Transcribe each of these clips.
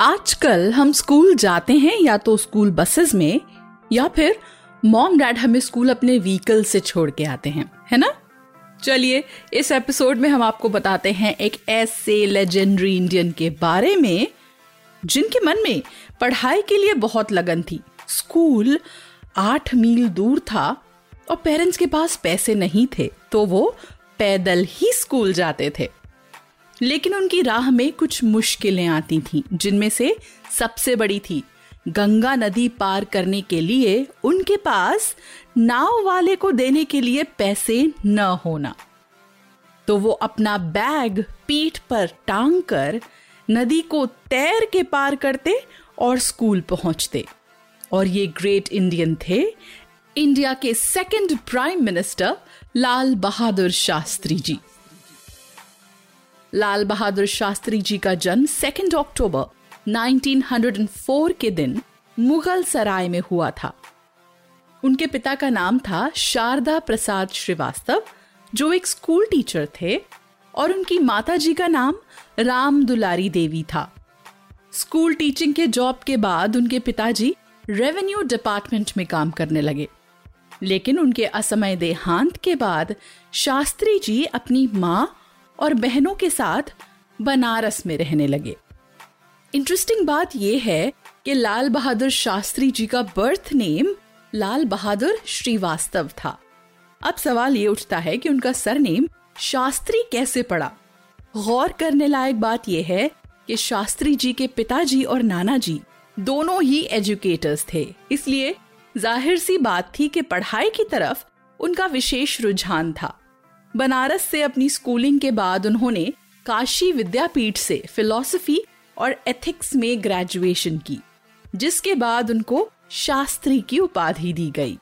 आजकल हम स्कूल जाते हैं या तो स्कूल बसेस में, या फिर मॉम डैड हमें स्कूल अपने व्हीकल से छोड़ के आते हैं, है ना? चलिए, इस एपिसोड में हम आपको बताते हैं एक ऐसे लेजेंडरी इंडियन के बारे में, जिनके मन में पढ़ाई के लिए बहुत लगन थी। स्कूल आठ मील दूर था और पेरेंट्स के पास पैसे नहीं थे तो वो पैदल ही स्कूल जाते थे। लेकिन उनकी राह में कुछ मुश्किलें आती थीं, जिनमें से सबसे बड़ी थी, गंगा नदी पार करने के लिए उनके पास नाव वाले को देने के लिए पैसे न होना। तो वो अपना बैग पीठ पर टांग कर नदी को तैर के पार करते और स्कूल पहुँचते। और ये ग्रेट इंडियन थे, इंडिया के second prime minister Lal Bahadur Shastri ji. Lal Bahadur Shastri ji का जन्म 2 अक्टूबर 1904 के दिन मुगल सराय में हुआ था। उनके पिता का नाम था शारदा प्रसाद श्रीवास्तव, जो एक स्कूल टीचर थे, और उनकी माता जी का नाम राम दुलारी देवी था। स्कूल टीचिंग के जॉब के बाद उनके पिताजी रेवेन्यू डिपार्टमेंट में काम करने लगे। लेकिन उनके असमय देहांत के बाद शास्त्री जी अपनी माँ और बहनों के साथ बनारस में रहने लगे। इंटरेस्टिंग बात यह है कि लाल बहादुर शास्त्री जी का बर्थ नेम लाल बहादुर श्रीवास्तव था। अब सवाल ये उठता है कि उनका सरनेम शास्त्री कैसे पड़ा? गौर करने लायक बात यह है कि शास्त्री जी के पिताजी और नाना जी दोनों ही एजुकेटर्स थे। इसलिए ज़ाहिर सी बात थी कि पढ़ाई की तरफ़ उनका विशेष रुझान था। बनारस से अपनी स्कूलिंग के बाद उन्होंने काशी विद्यापीठ से फिलॉसफी और एथिक्स में ग्रेजुएशन की, जिसके बाद उनको शास्त्री की उपाधि दी गई।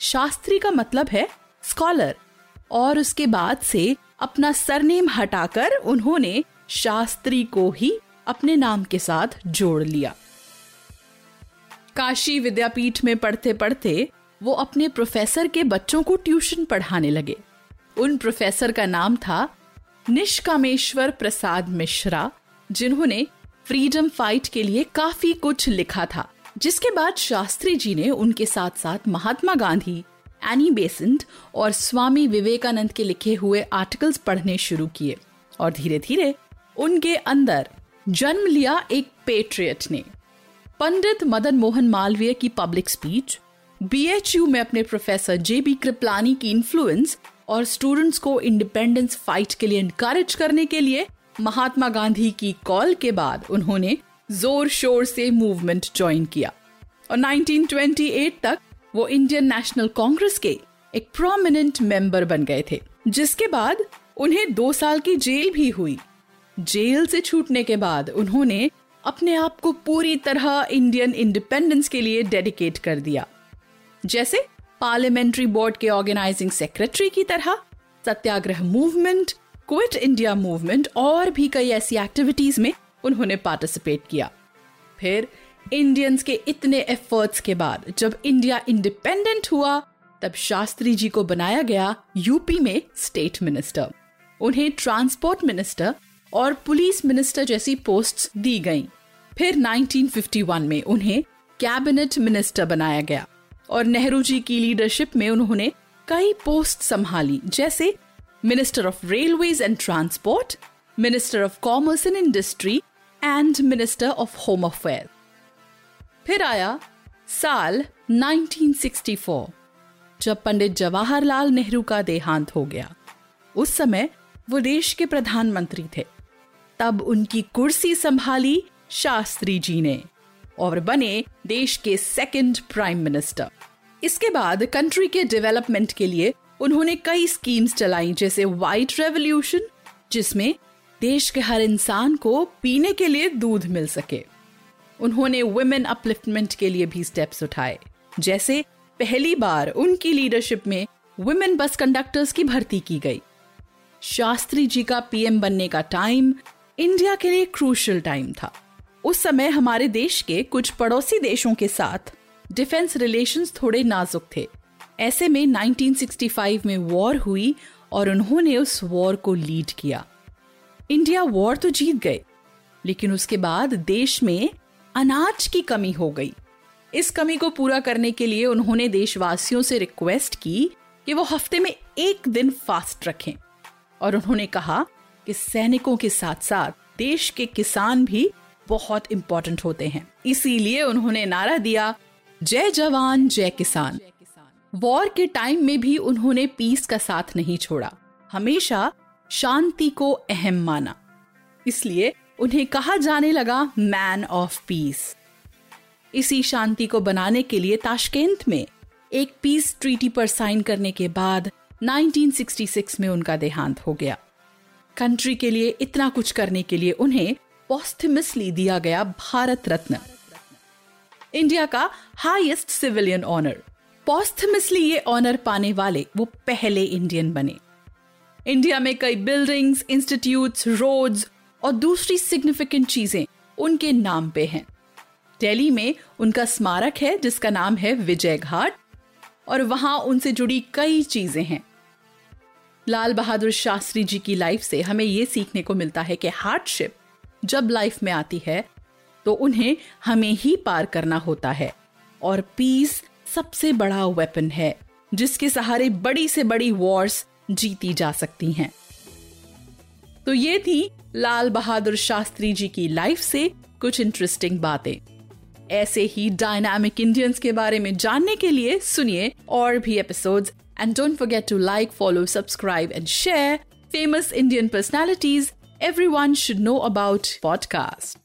शास्त्री का मतलब है स्कॉलर और उसके बाद से अपना सरनेम हटाकर उन्होंने शास्त्री को ही अपने नाम के साथ जोड़ लिया। काशी विद्यापीठ में पढ़ते पढ़ते वो अपने प्रोफेसर के बच्चों को ट्यूशन पढ़ाने लगे। उन प्रोफेसर का नाम था निष्कामेश्वर प्रसाद मिश्रा, जिन्होंने फ्रीडम फाइट के लिए काफ़ी कुछ लिखा था, जिसके बाद शास्त्री जी ने उनके साथ साथ महात्मा गांधी, एनी बेसेंट और स्वामी विवेकानंद के लिखे हुए आर्टिकल्स पढ़ने शुरू किए और धीरे धीरे उनके अंदर जन्म लिया एक पेट्रियट ने। पंडित मदन मोहन मालवीय की पब्लिक स्पीच बीएचयू में अपने प्रोफेसर जे बी कृपलानी की इन्फ्लुएंस और स्टूडेंट्स को इंडिपेंडेंस फाइट के लिए इनकरेज करने के लिए महात्मा गांधी की कॉल के बाद उन्होंने ज़ोर शोर से मूवमेंट ज्वाइन किया। और 1928 तक वो इंडियन नेशनल कांग्रेस के एक प्रोमिनेंट मेंबर बन गए थे, जिसके बाद उन्हें दो साल की जेल भी हुई। जेल से छूटने के बाद उन्होंने अपने आप को पूरी तरह इंडियन इंडिपेंडेंस के लिए डेडिकेट कर दिया। जैसे पार्लियामेंट्री बोर्ड के ऑर्गेनाइजिंग सेक्रेटरी की तरह, Satyagraha movement, quit India movement और भी कई ऐसी एक्टिविटीज़ में उन्होंने पार्टिसिपेट किया। फिर इंडियंस के इतने एफर्ट्स के बाद जब इंडिया इंडिपेंडेंट हुआ, तब शास्त्री जी को बनाया गया यूपी में स्टेट मिनिस्टर उन्हें ट्रांसपोर्ट मिनिस्टर और पुलिस मिनिस्टर जैसी पोस्ट्स दी गईं। फिर 1951 में उन्हें कैबिनेट मिनिस्टर बनाया गया। और नेहरू जी की लीडरशिप में उन्होंने कई पोस्ट संभाली, जैसे minister of railways and transport minister of commerce and industry and minister of home affair फिर आया साल 1964 जब पंडित जवाहरलाल नेहरू का देहांत हो गया। उस समय वो देश के प्रधानमंत्री थे। तब उनकी कुर्सी संभाली शास्त्री जी ने। और बने देश के सेकंड प्राइम मिनिस्टर इसके बाद कंट्री के डेवलपमेंट के लिए उन्होंने कई स्कीम्स चलाई, जैसे व्हाइट रेवोल्यूशन जिसमें देश के हर इंसान को पीने के लिए दूध मिल सके। उन्होंने वुमेन अपलिफ्टमेंट के लिए भी स्टेप्स उठाए। जैसे पहली बार उनकी लीडरशिप में वुमेन बस कंडक्टर्स की भर्ती की गई। शास्त्री जी का पीएम बनने का टाइम इंडिया के लिए क्रूशल टाइम था। उस समय हमारे देश के कुछ पड़ोसी देशों के साथ डिफेंस रिलेशंस थोड़े नाजुक थे। ऐसे में 1965 में वॉर हुई और उन्होंने उस वॉर को लीड किया। इंडिया वॉर तो जीत गए, लेकिन उसके बाद देश में अनाज की कमी हो गई। इस कमी को पूरा करने के लिए उन्होंने देशवासियों से रिक्वेस्ट की कि वो हफ़्ते में एक दिन फास्ट रखें। और उन्होंने कहा कि सैनिकों के साथ साथ देश के किसान भी बहुत इंपॉर्टेंट होते हैं। इसीलिए उन्होंने नारा दिया, जय जवान, जय किसान। वॉर के टाइम में भी उन्होंने पीस का साथ नहीं छोड़ा। हमेशा शांति को अहम माना। इसलिए उन्हें कहा जाने लगा मैन ऑफ़ पीस इसी शांति को बनाने के लिए ताशकेंत में एक पीस ट्रीटी पर साइन करने के बाद 1966 में उनका देहांत हो गया। कंट्री के लिए इतना कुछ करने के लिए उन्हें पॉस्थमसली दिया गया भारत रत्न। इंडिया का हाईएस्ट सिविलियन ऑनर पॉस्थमसली ये ऑनर पाने वाले वो पहले इंडियन बने। इंडिया में कई बिल्डिंग्स इंस्टीट्यूट्स रोड्स और दूसरी सिग्निफिकेंट चीज़ें उनके नाम पे हैं। दिल्ली में उनका स्मारक है, जिसका नाम है विजय घाट, और वहाँ उनसे जुड़ी कई चीज़ें हैं। लाल बहादुर शास्त्री जी की लाइफ से हमें यह सीखने को मिलता है कि हार्डशिप जब लाइफ में आती है तो उन्हें हमें ही पार करना होता है। और पीस सबसे बड़ा वेपन है, जिसके सहारे बड़ी से बड़ी वॉर्स जीती जा सकती हैं। तो ये थी लाल बहादुर शास्त्री जी की लाइफ से कुछ इंटरेस्टिंग बातें। ऐसे ही डायनामिक इंडियंस के बारे में जानने के लिए सुनिए और भी episodes and don't forget to like follow subscribe and share famous Indian personalities everyone should know about podcast.